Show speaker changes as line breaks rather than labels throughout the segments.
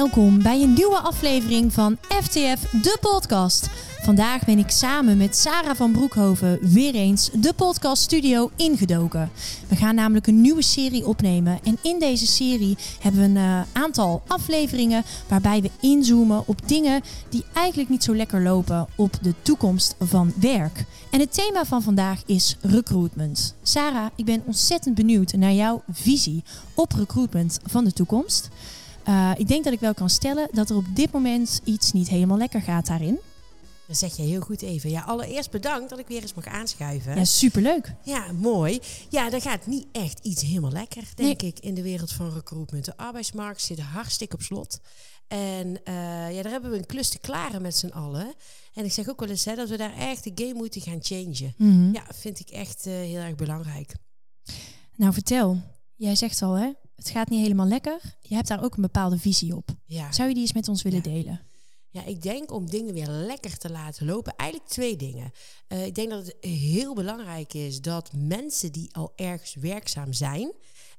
Welkom bij een nieuwe aflevering van FTF, de podcast. Vandaag ben ik samen met Sarah van Broekhoven weer eens de podcaststudio ingedoken. We gaan namelijk een nieuwe serie opnemen. En in deze serie hebben we een uh, aantal afleveringen waarbij we inzoomen op dingen die eigenlijk niet zo lekker lopen op de toekomst van werk. En het thema van vandaag is recruitment. Sarah, ik ben ontzettend benieuwd naar jouw visie op recruitment van de toekomst. Uh, ik denk dat ik wel kan stellen dat er op dit moment iets niet helemaal lekker gaat daarin.
Dat zeg je heel goed even. Ja, allereerst bedankt dat ik weer eens mag aanschuiven.
Ja, superleuk.
Ja, mooi. Ja, dan gaat niet echt iets helemaal lekker, denk ik, in de wereld van recruitment. De arbeidsmarkt zit hartstikke op slot. En uh, ja, daar hebben we een klus te klaren met z'n allen. En ik zeg ook wel eens hè, dat we daar echt de game moeten gaan changen. Mm -hmm. Ja, vind ik echt uh, heel erg belangrijk.
Nou, vertel. Jij zegt al, hè? Het gaat niet helemaal lekker. Je hebt daar ook een bepaalde visie op.
Ja.
Zou je die eens met ons willen
Ja.
delen?
Ja, ik denk om dingen weer lekker te laten lopen, eigenlijk twee dingen. Uh, ik denk dat het heel belangrijk is dat mensen die al ergens werkzaam zijn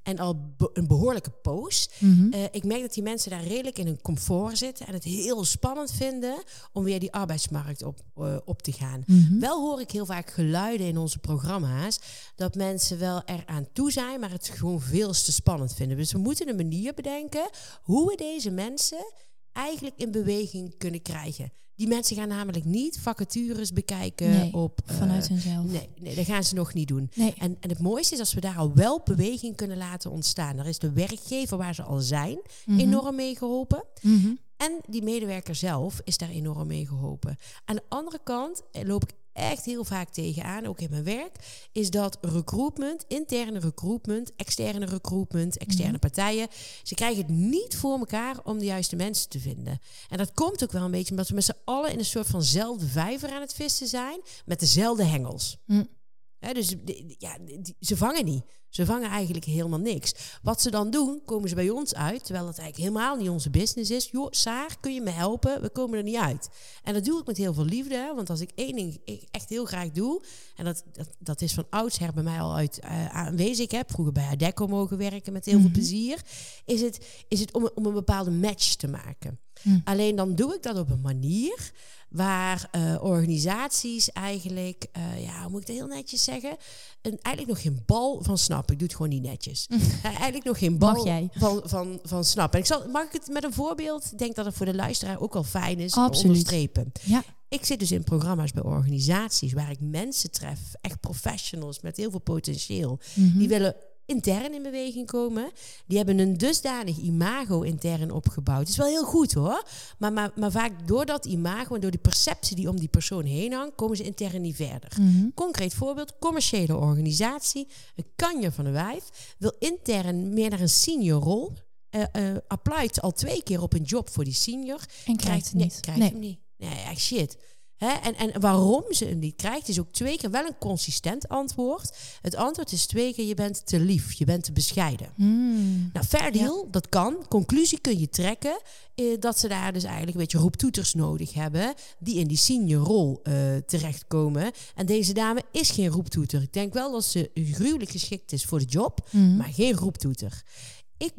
en al be een behoorlijke poos,
Mm -hmm.
uh, ik merk dat die mensen daar redelijk in hun comfort zitten en het heel spannend vinden om weer die arbeidsmarkt op, uh, op te gaan.
Mm -hmm.
Wel hoor ik heel vaak geluiden in onze programma's dat mensen wel eraan toe zijn, maar het gewoon veel te spannend vinden. Dus we moeten een manier bedenken hoe we deze mensen eigenlijk in beweging kunnen krijgen. Die mensen gaan namelijk niet vacatures bekijken
nee,
op...
vanuit
uh,
hunzelf.
Nee, nee, dat gaan ze nog niet doen.
Nee.
En, en het mooiste is als we daar al wel beweging kunnen laten ontstaan. Daar is de werkgever waar ze al zijn
Mhm.
mm -hmm. enorm mee geholpen.
Mm -hmm.
En die medewerker zelf is daar enorm mee geholpen. Aan de andere kant loop ik echt heel vaak tegenaan, ook in mijn werk, is dat recruitment, interne recruitment, externe recruitment, externe mm -hmm. partijen, ze krijgen het niet voor elkaar om de juiste mensen te vinden. En dat komt ook wel een beetje omdat we met z'n allen in een soort vanzelfde vijver aan het vissen zijn, met dezelfde hengels.
Mm.
He, dus ja, die, ze vangen niet. Ze vangen eigenlijk helemaal niks. Wat ze dan doen, komen ze bij ons uit, terwijl het eigenlijk helemaal niet onze business is. Joh, Saar, kun je me helpen? We komen er niet uit. En dat doe ik met heel veel liefde, want als ik één ding echt heel graag doe, en dat, dat, dat is van oudsher bij mij al uit uh, aanwezig. Ik heb vroeger bij Adecco mogen werken met heel mm -hmm. veel plezier. Is het, is het om, om een bepaalde match te maken. Mm. Alleen dan doe ik dat op een manier waar uh, organisaties eigenlijk, uh, ja, hoe moet ik dat heel netjes zeggen, een, eigenlijk nog geen bal van snappen. Ik doe het gewoon niet netjes. uh, eigenlijk nog geen bal Van, van, van snappen. En ik zal, mag ik het met een voorbeeld? Ik denk dat het voor de luisteraar ook wel fijn is
Absoluut.
onderstrepen.
Ja.
Ik zit dus in programma's bij organisaties waar ik mensen tref, echt professionals met heel veel potentieel,
Mhm.
mm -hmm. die willen intern in beweging komen. Die hebben een dusdanig imago intern opgebouwd. Het is wel heel goed hoor. Maar, maar, maar vaak door dat imago en door die perceptie die om die persoon heen hangt, komen ze intern niet verder.
Mhm.
Mm -hmm. Concreet voorbeeld, commerciële organisatie. Een kanje van een wijf wil intern meer naar een senior rol. Uh, uh, applied al twee keer op een job voor die senior.
En krijgt het
nee,
niet.
Krijgt nee. hem niet. Nee, echt shit. He, en, en waarom ze hem niet krijgt, is ook twee keer wel een consistent antwoord. Het antwoord is twee keer: je bent te lief, je bent te bescheiden.
Mm.
Nou, fair deal, ja. dat kan. Conclusie kun je trekken eh, dat ze daar dus eigenlijk een beetje roeptoeters nodig hebben, die in die senior rol uh, terechtkomen. En deze dame is geen roeptoeter. Ik denk wel dat ze gruwelijk geschikt is voor de job,
mm.
maar geen roeptoeter. Ik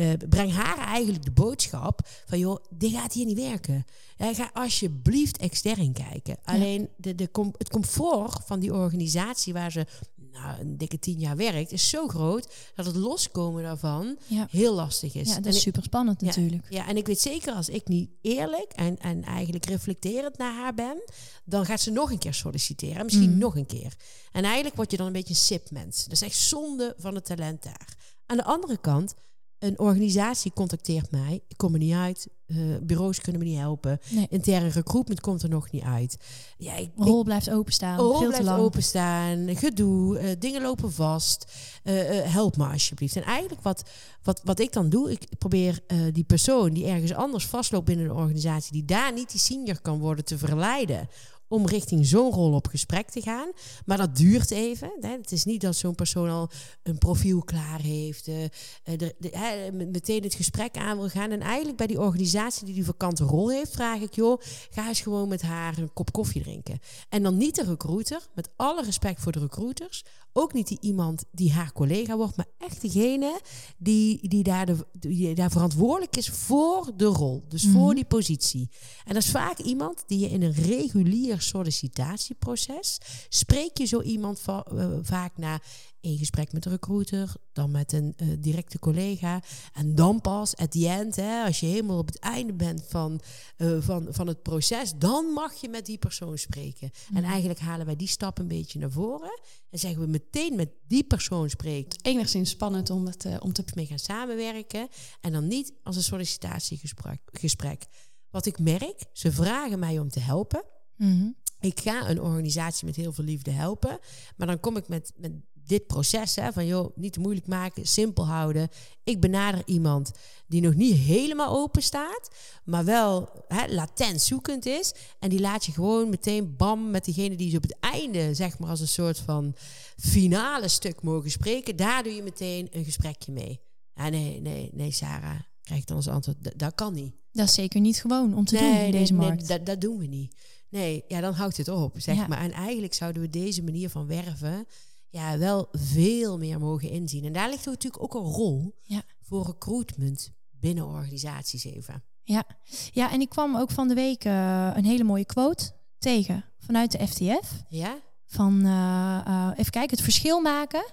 uh, breng haar eigenlijk de boodschap van joh, dit gaat hier niet werken. Ja, ga alsjeblieft extern kijken. Ja. Alleen de, de com het comfort van die organisatie waar ze nou, een dikke tien jaar werkt, is zo groot dat het loskomen daarvan
ja.
heel lastig is.
Ja, dat is super spannend natuurlijk.
Ja, en ik weet zeker als ik niet eerlijk en, en eigenlijk reflecterend naar haar ben, dan gaat ze nog een keer solliciteren. Misschien mm. nog een keer. En eigenlijk word je dan een beetje een sip-mens. Dat is echt zonde van het talent daar. Aan de andere kant, een organisatie contacteert mij. Ik kom er niet uit. Uh, bureaus kunnen me niet helpen.
Nee.
Interne recruitment komt er nog niet uit.
Ja, ik, rol ik, blijft openstaan.
Rol
veel
blijft
te lang.
openstaan. Gedoe. Uh, dingen lopen vast. Uh, help me alsjeblieft. En eigenlijk wat, wat, wat ik dan doe. Ik probeer die persoon die ergens anders vastloopt binnen een organisatie. Die daar niet die senior kan worden te verleiden om richting zo'n rol op gesprek te gaan. Maar dat duurt even. Hè. Het is niet dat zo'n persoon al een profiel klaar heeft, de, hè, meteen het gesprek aan wil gaan. En eigenlijk bij die organisatie die die vakante rol heeft, vraag ik, joh, ga eens gewoon met haar een kop koffie drinken. En dan niet de recruiter, met alle respect voor de recruiters, ook niet die iemand die haar collega wordt, maar echt degene die, die, daar, de, die daar verantwoordelijk is voor de rol. Dus voor
Mhm.
die positie. En dat is vaak iemand die je in een regulier sollicitatieproces spreek je zo iemand va- eh, vaak na in gesprek met de recruiter, dan met een eh, directe collega. En dan pas, at the end, hè, als je helemaal op het einde bent van, eh, van, van het proces, dan mag je met die persoon spreken. En eigenlijk halen wij die stap een beetje naar voren. En zeggen we meteen met die persoon spreken,
Enigszins spannend om, het, eh, om te...
mee gaan samenwerken. En dan niet als een sollicitatiegesprek. Gesprek. Wat ik merk, ze vragen mij om te helpen.
Mhm.
Ik ga een organisatie met heel veel liefde helpen. Maar dan kom ik met, met dit proces hè, van joh, niet te moeilijk maken, simpel houden. Ik benader iemand die nog niet helemaal open staat, maar wel hè, latent zoekend is. En die laat je gewoon meteen bam met diegene die ze op het einde, zeg maar als een soort van finale stuk mogen spreken. Daar doe je meteen een gesprekje mee. Ja, nee, nee, nee, Sarah, krijg ik dan als antwoord, "Dat- dat kan niet.
Dat is zeker niet gewoon om te doen in deze markt.
dat, dat doen we niet. Nee, ja, dan houdt het op, zeg
Ja.
maar. En eigenlijk zouden we deze manier van werven ja, wel veel meer mogen inzien. En daar ligt natuurlijk ook een rol
Ja.
voor recruitment binnen organisaties even.
Ja. ja, en ik kwam ook van de week eh, een hele mooie quote tegen vanuit de FTF.
Ja?
Van, eh, eh, even kijken, het verschil maken.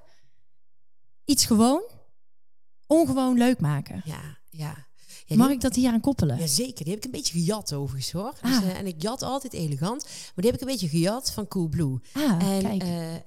Iets gewoon, ongewoon leuk maken.
Ja, ja. Ja,
Mag ik dat hier aan koppelen?
Ja, zeker. Die heb ik een beetje gejat overigens hoor. Dus,
Ah.
eh, en ik jat altijd elegant. Maar die heb ik een beetje gejat van Coolblue.
Ah,
En
kijk.
eh, eh,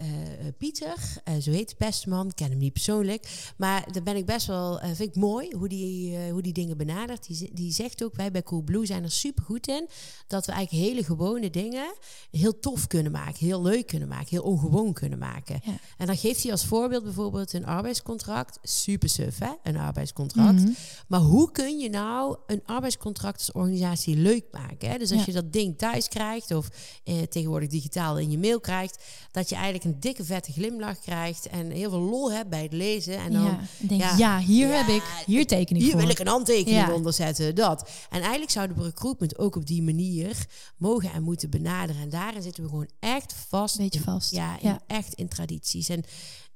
Pieter, zo heet de beste man, ik ken hem niet persoonlijk. Maar daar ben ik best wel, vind ik mooi hoe die, hoe die dingen benadert. Die, die zegt ook, wij bij Coolblue zijn er super goed in. Dat we eigenlijk hele gewone dingen heel tof kunnen maken. Heel leuk kunnen maken. Heel ongewoon kunnen maken.
Ja.
En dan geeft hij als voorbeeld bijvoorbeeld een arbeidscontract. Super suf hè, een arbeidscontract.
Mhm.
Maar hoe kun je nou een arbeidscontract als organisatie leuk maken? Hè? Dus als
Ja.
je dat ding thuis krijgt of eh, tegenwoordig digitaal in je mail krijgt, dat je eigenlijk een dikke vette glimlach krijgt en heel veel lol hebt bij het lezen. En dan,
ja, denk,
ja.
ja, hier heb ik, hier teken ik
hier
voor.
wil ik een handtekening onder zetten, dat. En eigenlijk zouden we recruitment ook op die manier mogen en moeten benaderen. En daarin zitten we gewoon echt vast.
Beetje
in-
vast.
Ja, in-
Ja.
echt in tradities. En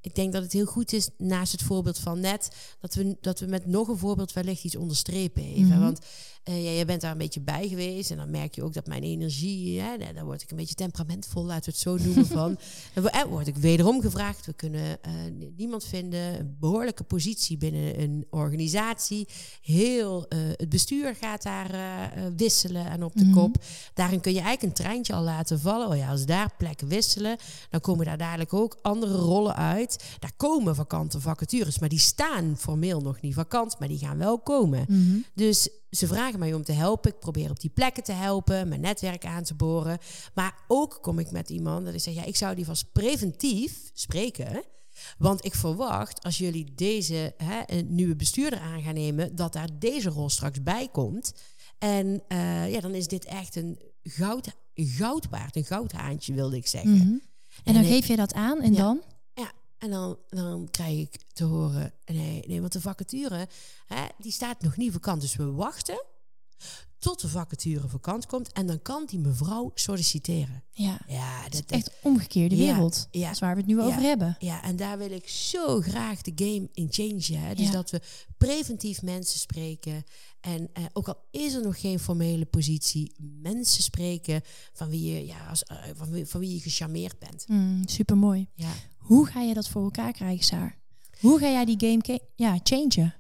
ik denk dat het heel goed is, naast het voorbeeld van net, dat we, dat we met nog een voorbeeld wellicht iets onderstrepen even.
Mhm.
Want eh, ja, jij bent daar een beetje bij geweest en dan merk je ook dat mijn energie, hè, daar, word ik een beetje temperamentvol, laten we het zo noemen. van. Eh, word ik wederom gevraagd, we kunnen eh, niemand vinden, een behoorlijke positie binnen een organisatie. Heel eh, het bestuur gaat daar wisselen en op de
Mhm.
kop. Daarin kun je eigenlijk een treintje al laten vallen. Oh ja, als daar plekken wisselen, dan komen daar dadelijk ook andere rollen uit. Daar komen vakante vacatures, maar die staan formeel nog niet vakant, maar die gaan wel komen.
Mhm.
Dus ze vragen mij om te helpen. Ik probeer op die plekken te helpen, mijn netwerk aan te boren. Maar ook kom ik met iemand dat ik zeg, ja, ik zou die vast preventief spreken. Want ik verwacht, als jullie deze hè, een nieuwe bestuurder aan gaan nemen, dat daar deze rol straks bij komt. En eh, ja, dan is dit echt een goud, goud waard, een goudhaantje wilde ik zeggen.
Mhm. En dan
ik-
geef je dat aan en
Ja.
dan?
En dan, dan krijg ik te horen, nee, nee want de vacature, hè, die staat nog niet vakant. Dus we wachten tot de vacature vakant komt en dan kan die mevrouw solliciteren.
Ja,
Ja,
het is
dat,
echt omgekeerde wereld.
ja,
Dat is waar we het nu
ja.
over hebben.
ja, en daar wil ik zo graag de game in changen. Hè? Dus dat we preventief mensen spreken. En eh, ook al is er nog geen formele positie, mensen spreken van wie je, ja, als, eh, van, wie, van wie je gecharmeerd bent.
Mm, Super mooi.
Ja.
Hoe ga je dat voor elkaar krijgen, Saar? Hoe ga jij die game ja, changen?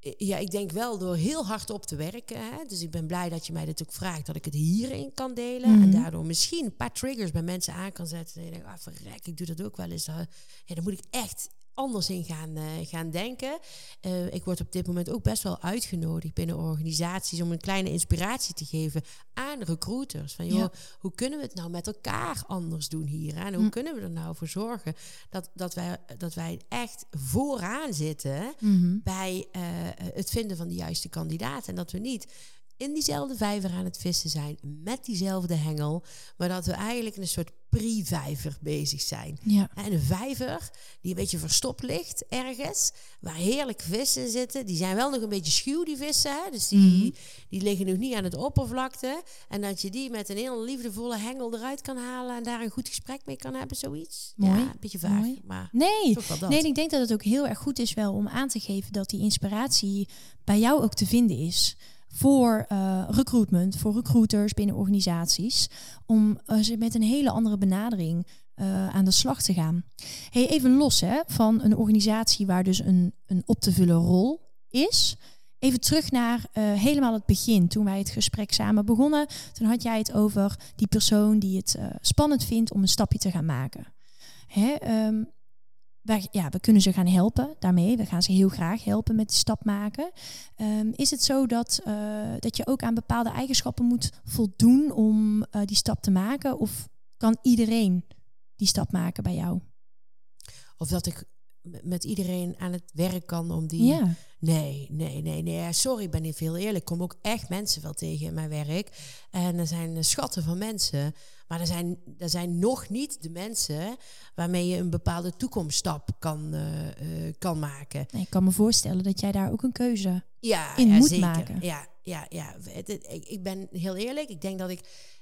Ja, ik denk wel door heel hard op te werken. Hè? Dus ik ben blij dat je mij dit ook vraagt, dat ik het hierin kan delen.
Mhm.
En daardoor misschien een paar triggers bij mensen aan kan zetten. En je denkt, ah, verrek, ik doe dat ook wel eens. Ja, dan moet ik echt anders in gaan, uh, gaan denken. Uh, ik word op dit moment ook best wel uitgenodigd binnen organisaties om een kleine inspiratie te geven aan recruiters. Van joh,
Ja.
hoe kunnen we het nou met elkaar anders doen hier? En hoe
Hm.
kunnen we er nou voor zorgen dat, dat, wij, dat wij echt vooraan zitten
Mhm.
bij eh, het vinden van de juiste kandidaat. En dat we niet in diezelfde vijver aan het vissen zijn, met diezelfde hengel, maar dat we eigenlijk in een soort pre-vijver bezig zijn.
Ja.
En een vijver die een beetje verstopt ligt ergens, waar heerlijk vissen zitten. Die zijn wel nog een beetje schuw, die vissen. Hè? Dus die,
Mhm.
die liggen nog niet aan het oppervlakte. En dat je die met een heel liefdevolle hengel eruit kan halen en daar een goed gesprek mee kan hebben, zoiets.
Mooi.
Ja, een beetje vaag,
Mooi.
maar
Nee, nee, ik denk dat het ook heel erg goed is wel om aan te geven dat die inspiratie bij jou ook te vinden is voor eh, recruitment, voor recruiters binnen organisaties, om eh, ze met een hele andere benadering eh, aan de slag te gaan. Hey, even los hè, van een organisatie waar dus een, een op te vullen rol is. Even terug naar helemaal het begin, toen wij het gesprek samen begonnen. Toen had jij het over die persoon die het spannend vindt om een stapje te gaan maken. Hè, ehm, ja, we kunnen ze gaan helpen daarmee. We gaan ze heel graag helpen met die stap maken. Ehm, is het zo dat, eh, dat je ook aan bepaalde eigenschappen moet voldoen om eh, die stap te maken? Of kan iedereen die stap maken bij jou?
Of dat ik met iedereen aan het werk kan om die...
Ja,
Nee, nee, nee, nee. Sorry, ik ben niet veel eerlijk. Ik kom ook echt mensen wel tegen in mijn werk. En er zijn eh, schatten van mensen. Maar er zijn, er zijn nog niet de mensen waarmee je een bepaalde toekomststap kan, eh, eh, kan maken.
nee, ik kan me voorstellen dat jij daar ook een keuze.
Ja,
In
ja,
moet
zeker.
maken.
Ja, ja, ja. Ik, ben heel eerlijk. Ik denk dat ik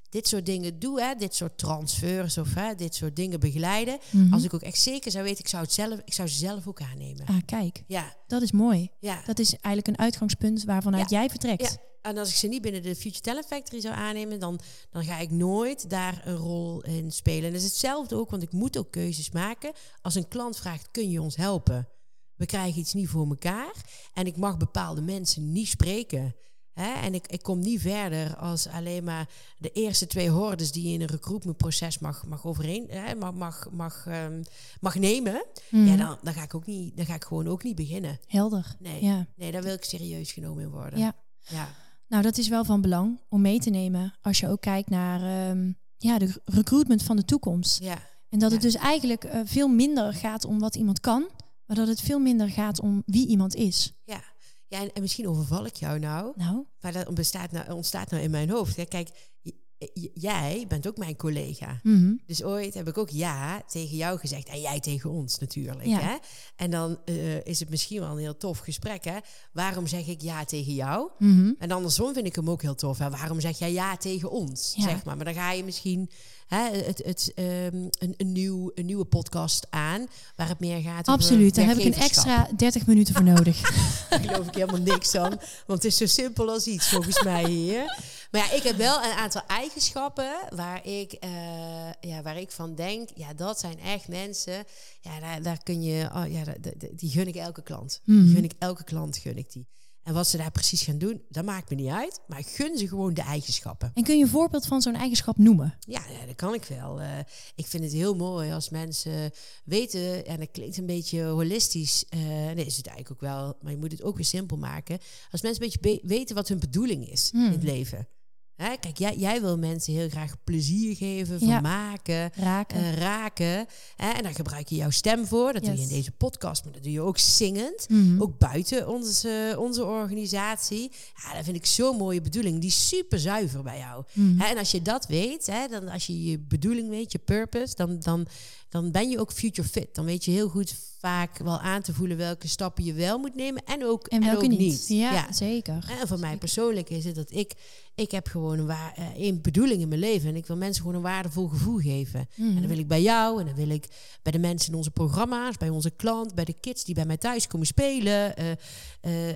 dit soort dingen doe, hè, dit soort transfers of hè, dit soort dingen begeleiden.
Mhm.
Als ik ook echt zeker zou weten, ik zou het zelf, ik zou ze zelf ook aannemen.
Ah, kijk,
Ja,
dat is mooi.
ja.
Dat is eigenlijk een uitgangspunt waarvanuit jij vertrekt.
Ja, en als ik ze niet binnen de Future Talent Factory zou aannemen, dan, dan ga ik nooit daar een rol in spelen. En dat is hetzelfde ook, want ik moet ook keuzes maken. Als een klant vraagt, kun je ons helpen? We krijgen iets niet voor elkaar en ik mag bepaalde mensen niet spreken. Hè? En ik, ik kom niet verder als alleen maar de eerste twee hordes die je in een recruitmentproces mag, mag overeen, hè, mag, mag, mag, ehm, mag nemen.
Mhm.
Ja, dan, dan ga ik ook niet, dan ga ik gewoon ook niet beginnen.
Helder.
Nee,
Ja.
nee, daar wil ik serieus genomen in worden.
Ja.
ja.
Nou, dat is wel van belang om mee te nemen als je ook kijkt naar ehm, ja, de recruitment van de toekomst.
Ja,
En dat het dus eigenlijk eh, veel minder gaat om wat iemand kan, maar dat het veel minder gaat om wie iemand is.
ja. ja en, en misschien overval ik jou nou,
Nou,
maar dat bestaat nou, ontstaat nou in mijn hoofd. Hè. Kijk, jij bent ook mijn collega.
mhm.
Dus ooit heb ik ook ja tegen jou gezegd. En jij tegen ons natuurlijk.
Ja.
Hè? En dan eh, is het misschien wel een heel tof gesprek. Hè? Waarom zeg ik ja tegen jou?
Mhm.
En andersom vind ik hem ook heel tof. Hè? Waarom zeg jij ja tegen ons?
Ja.
Zeg maar. maar dan ga je misschien hè, het, het, ehm, een, een, nieuw, een nieuwe podcast aan. Waar het meer gaat over
absoluut. Daar heb ik een extra 30 minuten voor nodig.
Daar geloof ik helemaal niks aan. Want het is zo simpel als iets, volgens mij hier. Maar ja, ik heb wel een aantal eigenschappen waar ik, eh, ja, waar ik van denk... ja, dat zijn echt mensen... ja, daar, daar kun je... Oh, ja, daar- die gun ik elke klant.
Mhm.
Die gun ik elke klant, gun ik die. En wat ze daar precies gaan doen, dat maakt me niet uit. Maar ik gun ze gewoon de eigenschappen.
En kun je een voorbeeld van zo'n eigenschap noemen?
Ja, dat kan ik wel. Eh, ik vind het heel mooi als mensen weten, en dat klinkt een beetje holistisch, eh nee, is het eigenlijk ook wel, maar je moet het ook weer simpel maken. Als mensen een beetje be- weten wat hun bedoeling is
Hmm.
in het leven. Hè, kijk, jij, jij wil mensen heel graag plezier geven,
Ja.
vermaken,
Raken.
eh, raken. Hè, en daar gebruik je jouw stem voor. Dat doe je in deze podcast, maar dat doe je ook zingend.
Mhm.
Ook buiten onze, onze organisatie. Ja, dat vind ik zo'n mooie bedoeling. Die is super zuiver bij jou.
Mhm.
Hè, en als je dat weet, hè, dan als je je bedoeling weet, je purpose, dan, dan, dan ben je ook future fit. Dan weet je heel goed vaak wel aan te voelen welke stappen je wel moet nemen en ook,
En welke
ook
niet?
niet.
Ja, zeker.
En voor mij persoonlijk is het dat ik, ik heb gewoon een, waar, eh, een bedoeling in mijn leven. En ik wil mensen gewoon een waardevol gevoel geven.
Mhm.
En dat wil ik bij jou en dan wil ik bij de mensen in onze programma's, bij onze klant, bij de kids die bij mij thuis komen spelen, eh, eh,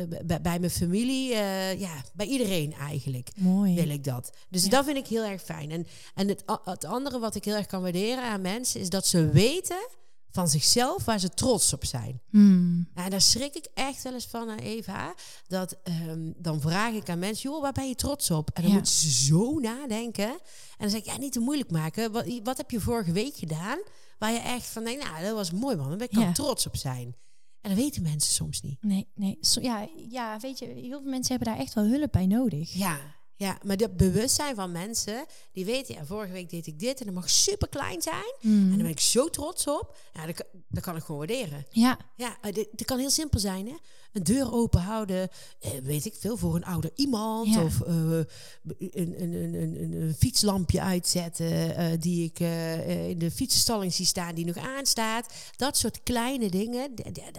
eh, bij, bij mijn familie, eh, ja, bij iedereen eigenlijk
Mooi.
wil ik dat. Dus
Ja.
dat vind ik heel erg fijn. En, en het, het andere wat ik heel erg kan waarderen aan mensen is dat ze weten van zichzelf waar ze trots op zijn. Ja, en daar schrik ik echt wel eens van, hè, Eva. Dat ehm, dan vraag ik aan mensen, joh, waar ben je trots op? En dan
Ja.
moeten ze zo nadenken. En dan zeg ik, ja, niet te moeilijk maken. Wat, wat heb je vorige week gedaan? Waar je echt van denkt, nou, dat was mooi man. Daar ben ik
Ja.
kan trots op zijn. En dat weten mensen soms niet.
Nee, nee. Ja, ja, weet je, heel veel mensen hebben daar echt wel hulp bij nodig.
Ja, ja, maar dat bewustzijn van mensen, die weten, ja, vorige week deed ik dit en dat mag super klein zijn. En
Mm.
daar ben ik zo trots op. Ja, dat, kan- dat kan ik gewoon waarderen.
Ja,
Ja, eh, dit kan heel simpel zijn, hè. Een deur open houden, eh, weet ik veel, voor een ouder iemand.
Ja.
Of eh, een, een, een, een, fietslampje uitzetten die ik in de fietsenstalling zie staan, die nog aanstaat. Dat soort kleine dingen,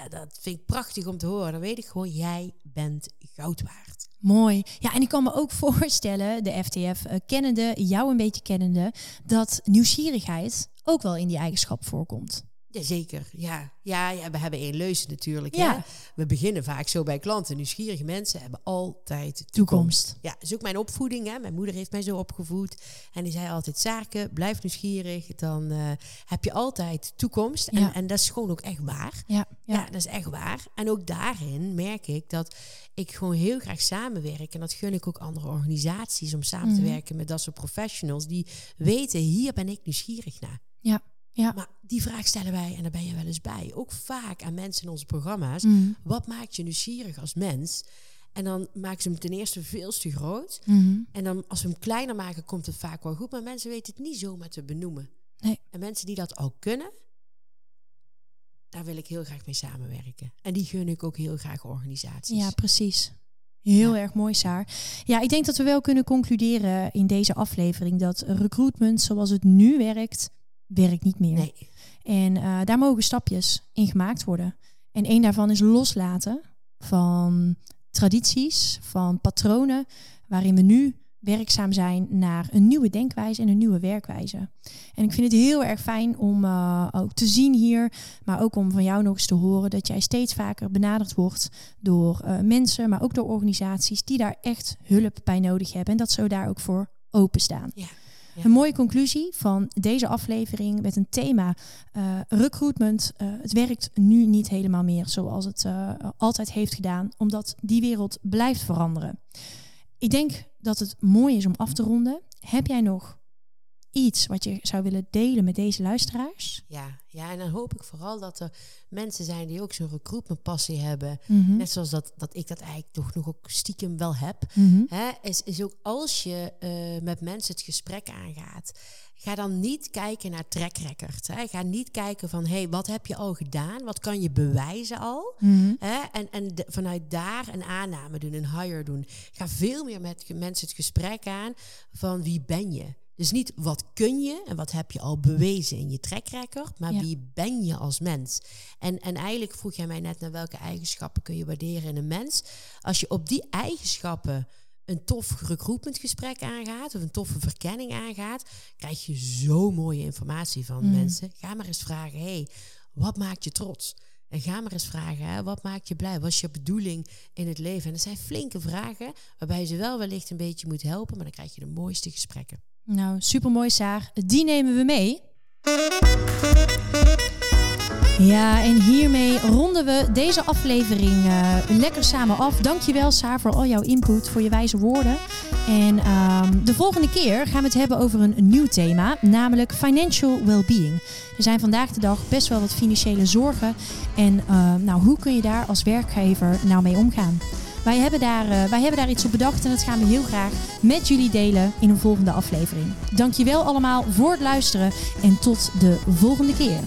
dat vind ik prachtig om te horen. Dan weet ik gewoon, jij bent goud waard.
Mooi. Ja, en ik kan me ook voorstellen, de FTF eh, kennende, jou een beetje kennende, dat nieuwsgierigheid ook wel in die eigenschap voorkomt.
Jazeker, ja. Ja, ja, we hebben één leuze natuurlijk.
Ja.
Hè? We beginnen vaak zo bij klanten. Nieuwsgierige mensen hebben altijd
Toekomst.
Ja, dat is ook mijn opvoeding. Hè. Mijn moeder heeft mij zo opgevoed. En die zei altijd, zaken, blijf nieuwsgierig. Dan eh, heb je altijd toekomst. En,
Ja.
en dat is gewoon ook echt waar.
Ja,
Ja.
ja.
dat is echt waar. En ook daarin merk ik dat ik gewoon heel graag samenwerk. En dat gun ik ook andere organisaties om samen
Mhm.
te werken met dat soort professionals. Die weten, hier ben ik nieuwsgierig naar.
Ja, ja.
Maar die vraag stellen wij, en daar ben je wel eens bij, ook vaak aan mensen in onze programma's.
Mm.
Wat maakt je nieuwsgierig als mens? En dan maken ze hem ten eerste veel te groot.
Mhm.
En dan als we hem kleiner maken, komt het vaak wel goed. Maar mensen weten het niet zomaar te benoemen.
Nee.
En mensen die dat al kunnen, daar wil ik heel graag mee samenwerken. En die gun ik ook heel graag organisaties.
Ja, precies. Heel
Ja.
erg mooi, Saar. Ja, ik denk dat we wel kunnen concluderen in deze aflevering dat recruitment zoals het nu werkt, werkt niet meer.
Nee.
En eh, daar mogen stapjes in gemaakt worden. En één daarvan is loslaten van tradities, van patronen waarin we nu werkzaam zijn naar een nieuwe denkwijze en een nieuwe werkwijze. En ik vind het heel erg fijn om eh, ook te zien hier, maar ook om van jou nog eens te horen dat jij steeds vaker benaderd wordt door eh, mensen, maar ook door organisaties die daar echt hulp bij nodig hebben en dat ze daar ook voor openstaan.
Ja.
Een mooie conclusie van deze aflevering met een thema eh, recruitment. Eh, het werkt nu niet helemaal meer zoals het eh, altijd heeft gedaan, omdat die wereld blijft veranderen. Ik denk dat het mooi is om af te ronden. Heb jij nog iets wat je zou willen delen met deze luisteraars?
Ja, ja, en dan hoop ik vooral dat er mensen zijn die ook zo'n recruitment passie hebben.
Mhm.
Net zoals dat, dat ik dat eigenlijk toch nog ook stiekem wel heb.
Mhm.
Hè, is, is ook als je eh, met mensen het gesprek aangaat, ga dan niet kijken naar track record. Hè. Ga niet kijken van, hé, hey, wat heb je al gedaan? Wat kan je bewijzen al?
Mhm.
Hè? En, en de- vanuit daar een aanname doen, een hire doen. Ga veel meer met mensen het gesprek aan van wie ben je? Dus niet wat kun je en wat heb je al bewezen in je track record, maar
Ja.
wie ben je als mens? En, en eigenlijk vroeg jij mij net naar welke eigenschappen kun je waarderen in een mens. Als je op die eigenschappen een tof recruitmentgesprek aangaat of een toffe verkenning aangaat, krijg je zo mooie informatie van
Mm.
mensen. Ga maar eens vragen, hey, wat maakt je trots? En ga maar eens vragen, hè, wat maakt je blij? Wat is je bedoeling in het leven? En dat zijn flinke vragen, waarbij je ze wel wellicht een beetje moet helpen, maar dan krijg je de mooiste gesprekken.
Nou, supermooi Saar. Die nemen we mee. Ja, en hiermee ronden we deze aflevering eh, lekker samen af. Dankjewel Saar voor al jouw input, voor je wijze woorden. En ehm, de volgende keer gaan we het hebben over een nieuw thema, namelijk financial well-being. Er zijn vandaag de dag best wel wat financiële zorgen. En eh, nou, hoe kun je daar als werkgever nou mee omgaan? Wij hebben, daar, eh, wij hebben daar iets op bedacht en dat gaan we heel graag met jullie delen in een volgende aflevering. Dankjewel allemaal voor het luisteren en tot de volgende keer.